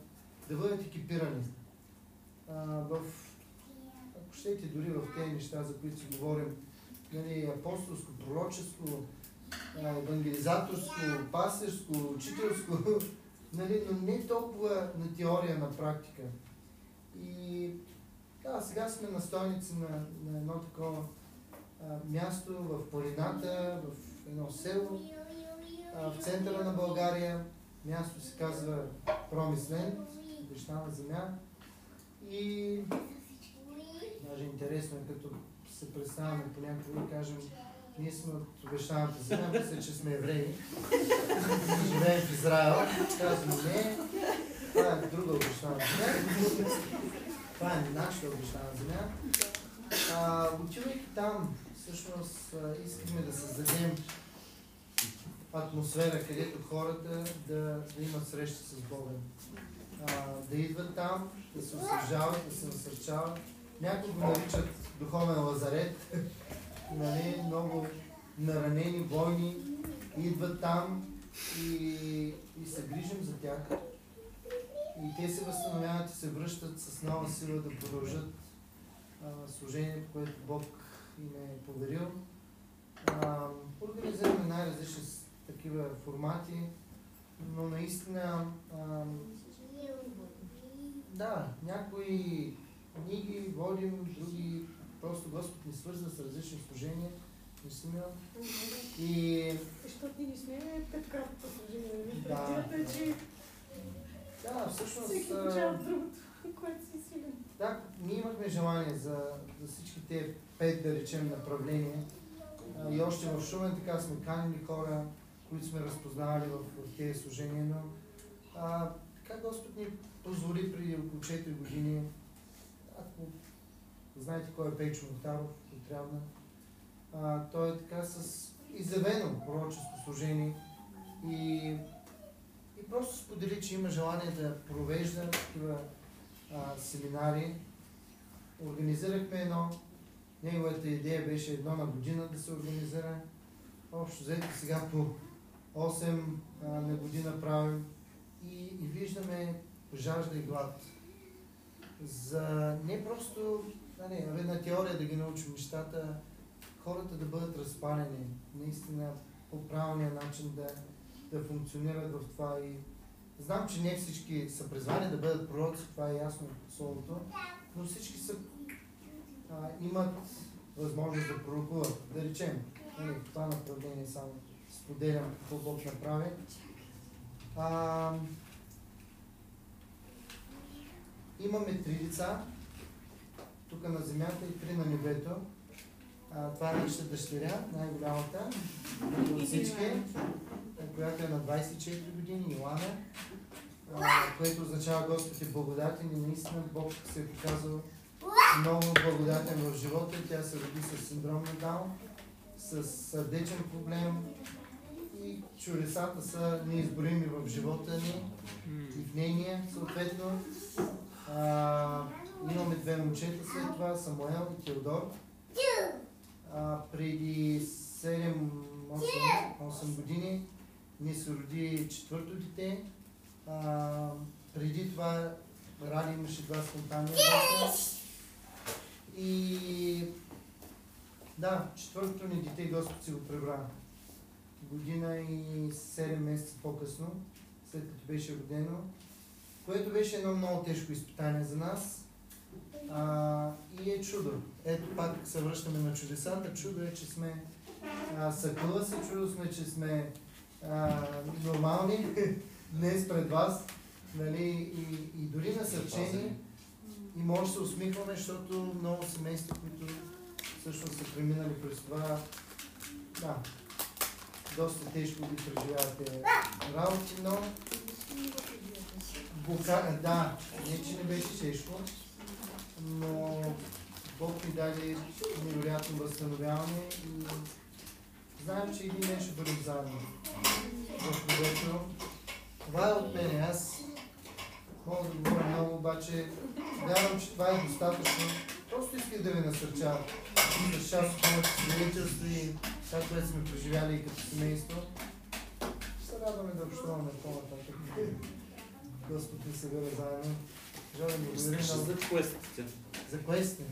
да бъдат екипирани. А, в, ако щете дори в тези неща, за които си говорим, нали, апостолско, пророческо, евангелизаторско, пасерско, учителско, [laughs] нали, но не толкова на теория, на практика. И да, сега сме настойници на, на едно такова а, място в планината, в едно село, в центъра на България. Място се казва Промислен, обещана земя. И даже интересно е, като се представяме понякога и кажем, ние сме от обещаната земя, мисля, че сме евреи. [laughs] Живеем в Израел. Казвам, не, това е друга обещана земя. Това е нашата обещана земя. А, отивайки там, всъщност искаме да създадем атмосфера, където хората да, да имат среща с Бога. Да идват там, да се освежават, да се насърчават. Някои го наричат духовен лазарет. [laughs] нали, много наранени, бойни идват там и, и се грижим за тях. И те се възстановяват и се връщат с нова сила да продължат а, служението, което Бог им е поверил. А, организираме най-различни такива формати, но наистина а, да, някои книги водим, други просто Господ ни свързва с различни служения. Наистина. И... Защото ние сме петкратното служение. Да. Идеята е, че Да, всъщност... всеки получава другото, което си силен. Да, ние имахме желание за, за всички тези пет, да речем, направления. И още в Шумен така сме канили хора, които сме разпознавали в, тези служения, но а, така Господ ни позволи преди около 4 години, ако знаете кой е Пейчо Мухтаров от Трявна, а, той е така с изявено пророческо служение и, и просто сподели, че има желание да провежда такива а, семинари. Организирахме едно. Неговата идея беше едно на година да се организира. Общо взето сега по 8 а, на година правим и, и виждаме жажда и глад. За не просто нали, абе, на теория да ги научим нещата, хората да бъдат разпалени, наистина по правилния начин да, да функционират в това и Знам, че не всички са призвани да бъдат пророци, това е ясно от Словото, но всички са, а, имат възможност да пророкуват. Да речем, нали, това направление само споделям какво Бог направи. А, имаме три деца, тук на земята и три на небето. А, това е нашата дъщеря, най-голямата от всички, която е на 24 години, Илана, което означава Господ е благодатен и наистина Бог се е показал много благодатен в живота. Тя се роди с синдром на Даун, с сърдечен проблем и чудесата са неизборими в живота ни и в нейния съответно. А, имаме две момчета след това, Самуел и Теодор. А, преди 7-8 години ни се роди четвърто дете. А, преди това Ради имаше два спонтанни аборта. И да, четвъртото ни дете Господ си го пребра. Година и 7 месеца по-късно, след като беше родено, което беше едно много тежко изпитание за нас. А, и е чудо. Ето пак се връщаме на чудесата. Чудо е, че сме а, съкъла се, чудо сме, че сме а, нормални [laughs] днес пред вас. Нали, и, и дори насърчени. И може да се усмихваме, защото много семейства, които всъщност са преминали през това, доста тежко ги преживявате работи, но Бука... Да, не че не беше тежко, но Бог ми даде невероятно възстановяване и знаем, че един ден ще бъдем заедно. В. Това е от мен. Аз мога да говоря много, обаче вярвам, че това е достатъчно. Просто исках да ви насърчавам. За част моето свидетелство и това, което сме преживяли и като семейство. Ще се радваме да общуваме по-нататък. Господ ни събира заедно. Желая да благодарим на за квестите. за квестите.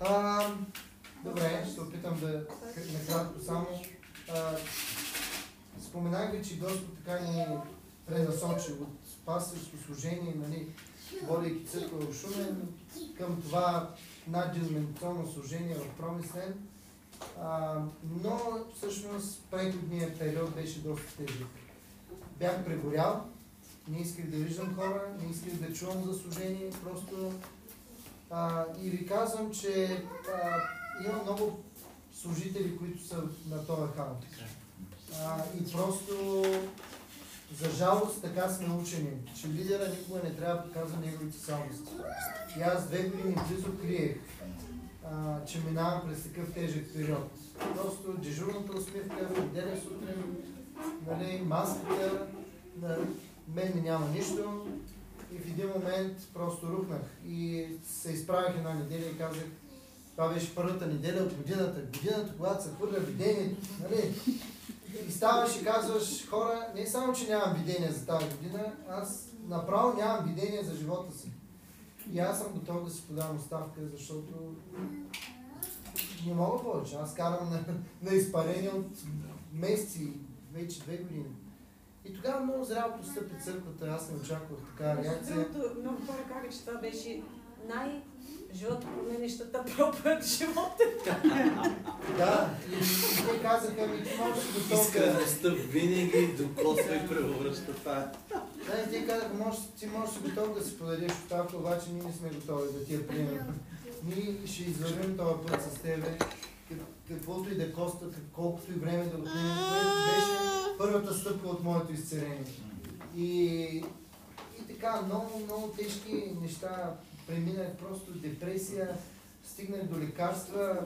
А, добре, ще опитам да накратко само. А, споменах ви, че Господ така ни пренасочи от пастирско служение, нали, водейки църква в Шумен, към това надденоминационно служение в Промислен. А, но всъщност преходният период беше доста тежък. Бях прегорял, не исках да виждам хора, не исках да чувам за служение, просто а, и ви казвам, че а, има много служители, които са на този хаос. А, и просто, за жалост, така сме учени, че лидера никога не трябва да показва неговите слабости. И аз две години близо криех, че минавам през такъв тежък период. Просто дежурната усмивка, неделя сутрин, нали, маската, на мен ми няма нищо. И в един момент просто рухнах. И се изправих една неделя и казах, това беше първата неделя от годината. Годината, когато се хвърля видението. Нали? И ставаш и казваш, хора, не само, че нямам видение за тази година, аз направо нямам видение за живота си. И аз съм готов да си подам оставка, защото не мога повече. Аз карам на, на изпарение от месеци, вече две години. И тогава много зряло постъпи църквата, аз не очаквах Между реакция. другото, много хора казаха, че това беше най- живота променещата проповед в живота. Да, и, те казаха, ми ти можеш да готов да... Искреността винаги докосва и превръща това. Да, и те казаха, може, ти можеш да готов да си подадеш оставка, обаче ние не сме готови да ти я приемем. Ние ще извървим този път с тебе, как- каквото и да коста, колкото и време да отнеме, което беше първата стъпка от моето изцеление. И, и така, много, много тежки неща преминах, просто депресия, стигнах до лекарства,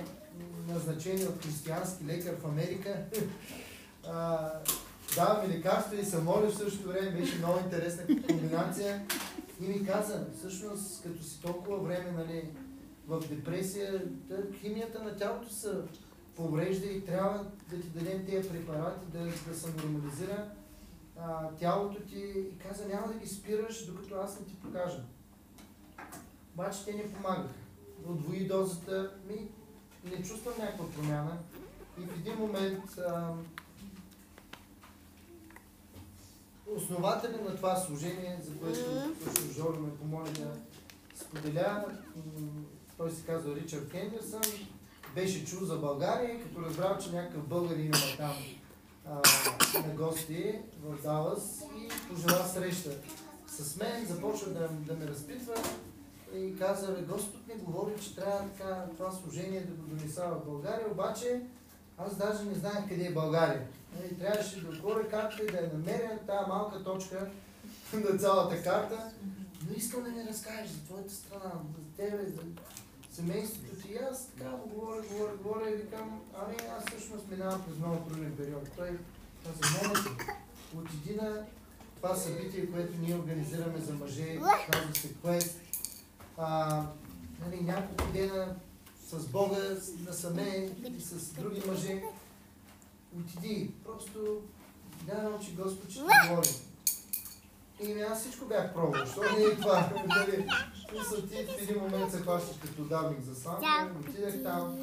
назначени от християнски лекар в Америка. [laughs] Дава ми лекарства и се моля в същото време, беше много интересна комбинация. И ми каза, всъщност, като си толкова време нали, в депресия, да, химията на тялото се поврежда и трябва да ти дадем тези препарати, да, да се нормализира а, тялото ти. И каза, няма да ги спираш, докато аз не ти покажа. Обаче те не помагаха. Отвои дозата, ми не чувствам някаква промяна. И в един момент а, основателя на това служение, за което също Жоро ме помоли да споделя, той се казва Ричард Хендерсън, беше чул за България, като разбрал, че някакъв българин има там а, на гости в Далас и пожела среща с мен, започна да, да ме разпитва и каза, бе, Господ ми говори, че трябва така, това служение да го донеса в България, обаче аз даже не знаех къде е България. Нали, трябваше да отворя карта и да я намеря тази малка точка [laughs] на цялата карта. Но искам да ми разкажеш за твоята страна, за тебе, за семейството ти. И аз така му говоря, говоря, говоря и викам, ами аз всъщност минавам през много труден период. Той моля те, отиди на това събитие, което ние организираме за мъже, казва се Quest. А, нали, няколко дена с Бога, насаме и с други мъже. Отиди, просто вярвам, че Господ ще говори. И аз всичко бях пробвал, що не е това. Нали, мисля, ти в един момент се хващаш като давник за сламка, отидах там.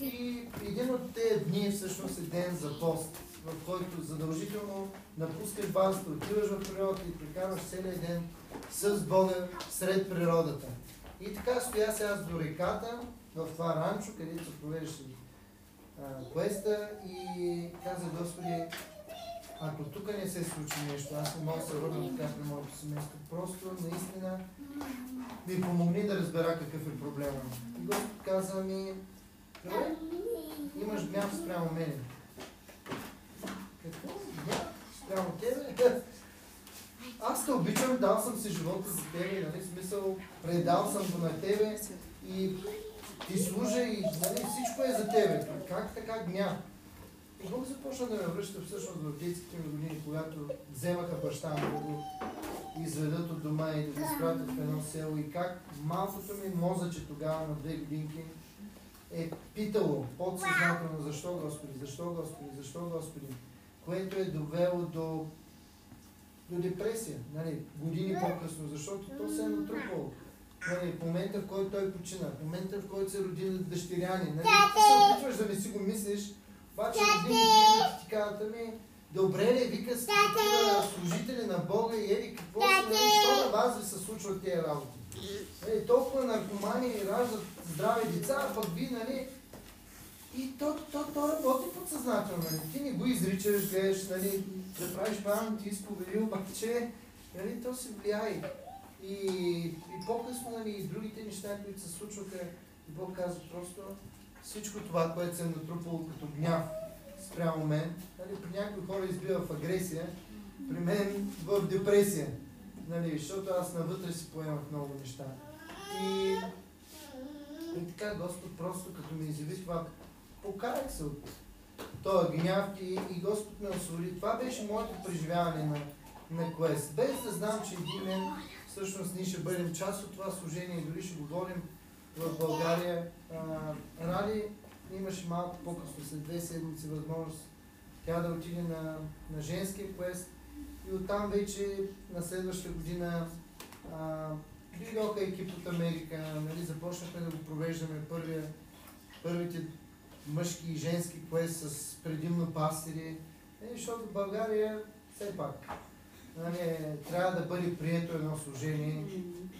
И един от тези дни всъщност е ден за пост, в който задължително напускаш базата, отиваш в природата и прекарваш целият ден с Бога сред природата. И така стоя се аз до реката, в това ранчо, където провеждаше квеста и каза Господи, ако тук не се случи нещо, аз не мога да се върна така при моето семейство. Просто наистина ми помогни да разбера какъв е проблема. И Господ каза ми, имаш гняв спрямо мене. спрямо тебе. [laughs] Аз те обичам, дал съм си живота за тебе, нали, смисъл, предал съм го на тебе и ти служа и нали, всичко е за тебе. Как така гняв? И Бог започна да ме връща всъщност в детските ми години, когато вземаха баща ми да го изведат от дома и да го изпратят в едно село и как малкото ми мозъче тогава на две годинки е питало подсъзнателно защо Господи, защо Господи, защо Господи, което е довело до, до депресия, нали, години по-късно, защото то се е натрупало. Нали, в момента, в който той почина, в момента, в който се роди дъщеряни, нали, ти се опитваш да не си го мислиш, обаче родини ти казват, ами, добре ли, вика, такива служители на Бога и еди какво се, нали, що на вас ви се случват тези работи? Нали, толкова наркомани раждат здрави деца, а пък ви, нали, и то, то, то работи подсъзнателно, нали? Ти не го изричаш, гледаш, нали, да правиш правилно, ти изповеди, обаче, нали, то се влияе. И, и по-късно, нали, и другите неща, които се случваха, и Бог казва просто всичко това, което се е натрупало като гняв спрямо мен, нали, при някои хора избива в агресия, при мен в депресия. Нали, защото аз навътре си поемах много неща. И, и така Господ просто като ми изяви това, покарах се от този гняв и, и Господ ме освободи. Това беше моето преживяване на, на Квест. Без да знам, че един ден всъщност ние ще бъдем част от това служение и дори ще говорим в България. Рали имаше малко по-късно, след две седмици, възможност тя да отиде на, на женския квест и оттам вече на следващата година а, дойдоха екип от Америка, нали, започнахме да го провеждаме първия, първите мъжки и женски квест с предимно пастири, е, защото България все пак нали, трябва да бъде прието едно служение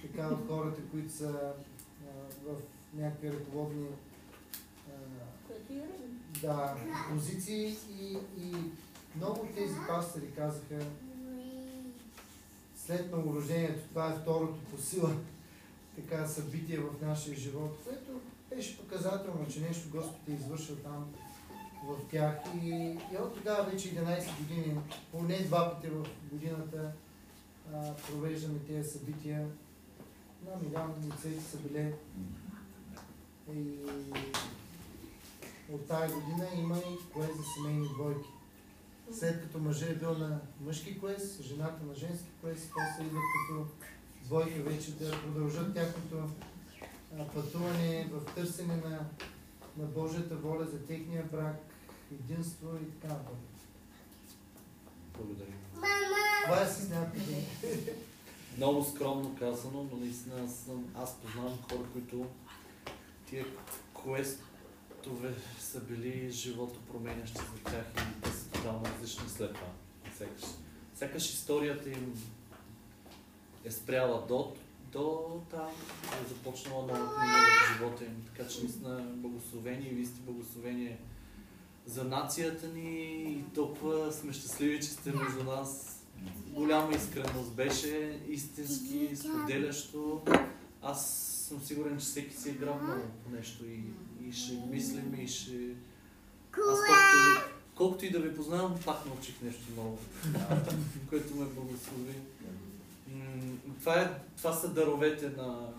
така от хората, които са а, в някакви ръководни да, позиции. И, и много от тези пастори казаха след новорождението, това е второто по сила така събитие в нашия живот, което беше показателно, че нещо Господ е извършил там в тях. И, и от тогава вече 11 години, поне два пъти в годината, а, провеждаме тези събития. На милион лицеи са били. И от тази година има и кое за семейни двойки. След като мъжът е бил на мъжки квест, жената на женски квест, после идват като двойка вече да продължат тяхното пътуване в търсене на, на Божията воля за техния брак, единство и така нататък. Благодаря. Това е с някакви Много скромно казано, но наистина аз, съм, аз познавам хора, които тия квестове са били живото променящи за тях и те са тотално различни след това. Сякаш, сякаш историята им е спряла до, до там, е започнала нова книга в живота им. Така че наистина благословение и вие сте благословение за нацията ни и толкова сме щастливи, че сте между нас. Голяма искреност беше, истински, споделящо. Аз съм сигурен, че всеки си е грабнал по нещо и, и ще мислим и ще... Аз колкото, колкото и да ви познавам, пак научих нещо ново, което ме благослови. Това, е, това са даровете на,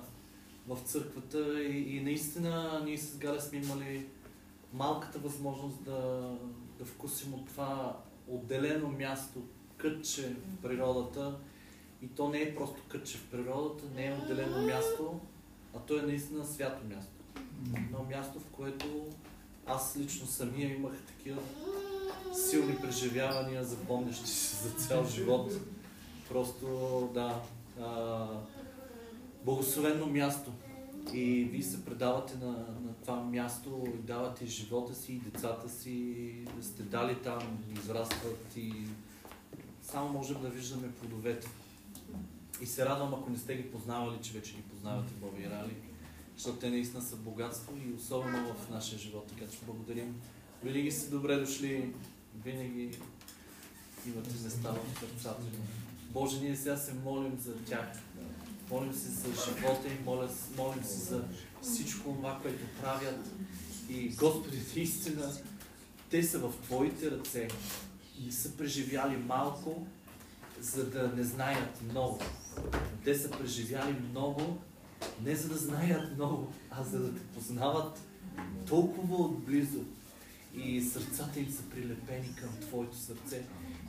в църквата и, и наистина ние с Галя сме имали малката възможност да, да вкусим от това отделено място, кътче в природата. И то не е просто кътче в природата, не е отделено място, а то е наистина свято място. Едно място, в което аз лично самия имах такива силни преживявания, запомнящи се за цял живот. Просто, да, а, благословено място. И вие се предавате на, на това място и давате живота си и децата си, да сте дали там, израстват и само можем да виждаме плодовете. И се радвам, ако не сте ги познавали, че вече ги познавате Боби и Рали, защото те наистина са богатство и особено в нашия живот. Така че благодарим. Винаги сте добре дошли, винаги имате места в сърцата ни. Боже, ние сега се молим за тях. Молим се за живота им, моля, молим се за всичко това, което правят. И Господи, наистина, те са в Твоите ръце. не са преживяли малко, за да не знаят много. Те са преживяли много, не за да знаят много, а за да те познават толкова отблизо. И сърцата им са прилепени към Твоето сърце.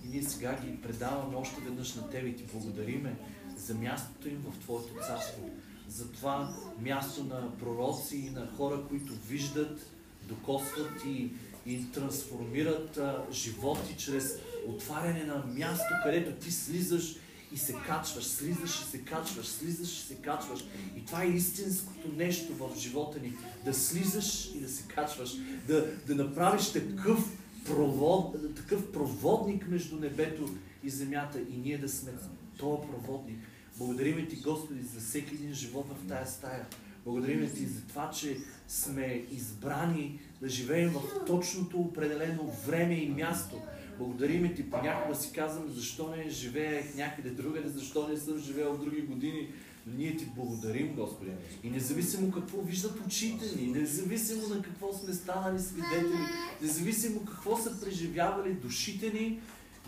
И ние сега ги предаваме още веднъж на Тебе и Ти благодариме за мястото им в Твоето царство. За това място на пророци и на хора, които виждат, докосват и, и трансформират а, животи чрез отваряне на място, където ти слизаш и се качваш, слизаш и се качваш, слизаш и се качваш. И това е истинското нещо в живота ни. Да слизаш и да се качваш. Да, да направиш такъв, провод, такъв проводник между небето и земята. И ние да сме този проводник. Благодарим Ти, Господи, за всеки един живот в тая стая. Благодарим Ти за това, че сме избрани да живеем в точното определено време и място. Благодарим Ти, понякога си казвам, защо не живеех някъде другаде, защо не съм живеел в други години. Ние Ти благодарим, Господи. И независимо какво виждат очите ни, независимо на какво сме станали свидетели, независимо какво са преживявали душите ни,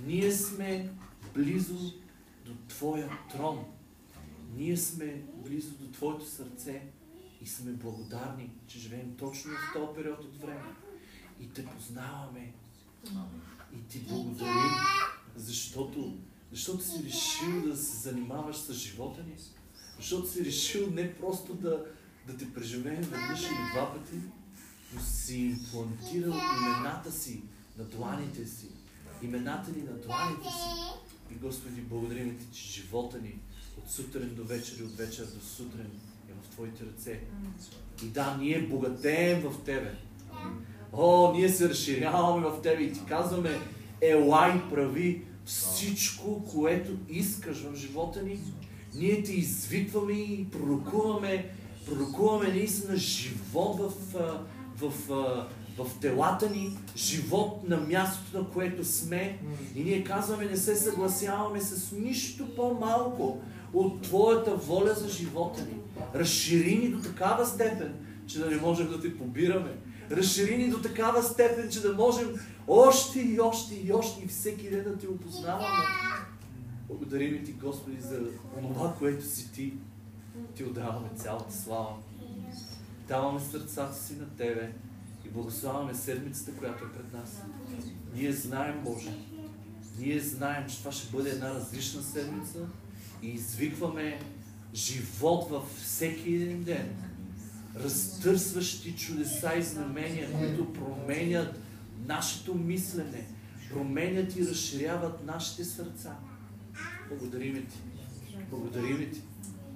ние сме близо до Твоя трон. Ние сме близо до Твоето сърце и сме благодарни, че живеем точно в този период от време. И Те познаваме. И Ти благодарим, защото, защото си решил да се занимаваш с живота ни. Защото си решил не просто да, да те преживеем веднъж или два пъти, но си имплантирал имената си на дланите си. Имената ни на дланите си. И Господи, благодарим Ти, че живота ни от сутрин до вечер и от вечер до сутрин е в Твоите ръце. И да, ние богатеем в Тебе. О, ние се разширяваме в Тебе и Ти казваме, елай, прави всичко, което искаш в живота ни. Ние Те извикваме и пророкуваме, пророкуваме наистина живот в, в, в, в телата ни, живот на мястото, на което сме. И ние казваме, не се съгласяваме с нищо по-малко от Твоята воля за живота ни. Разшири ни до такава степен, че да не можем да те побираме. Разшири ни до такава степен, че да можем още и още и още и всеки ден да те опознаваме. Благодарим ти, Господи, за това, което си ти. Ти отдаваме цялата слава. Даваме сърцата си на Тебе и благославяме седмицата, която е пред нас. Ние знаем, Боже, ние знаем, че това ще бъде една различна седмица и извикваме живот във всеки един ден. Разтърсващи чудеса и знамения, които променят нашето мислене, променят и разширяват нашите сърца. Благодарим ти. Благодарим ти.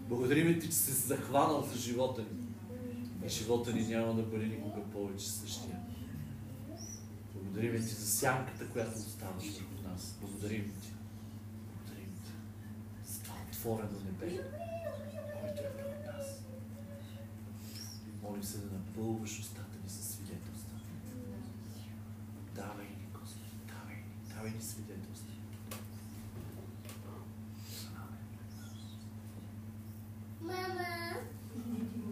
Благодарим ти, че си захванал за живота ни. И живота ни няма да бъде никога повече същия. Благодарим ти за сянката, която оставаш върху нас. Благодарим ти. Благодарим ти за това отворено небе, което е пред нас. Молим се да напълваш устата ни със свидетелства. Давай ни, Господи, давай ни, давай ни свидетелства. Мама. Ние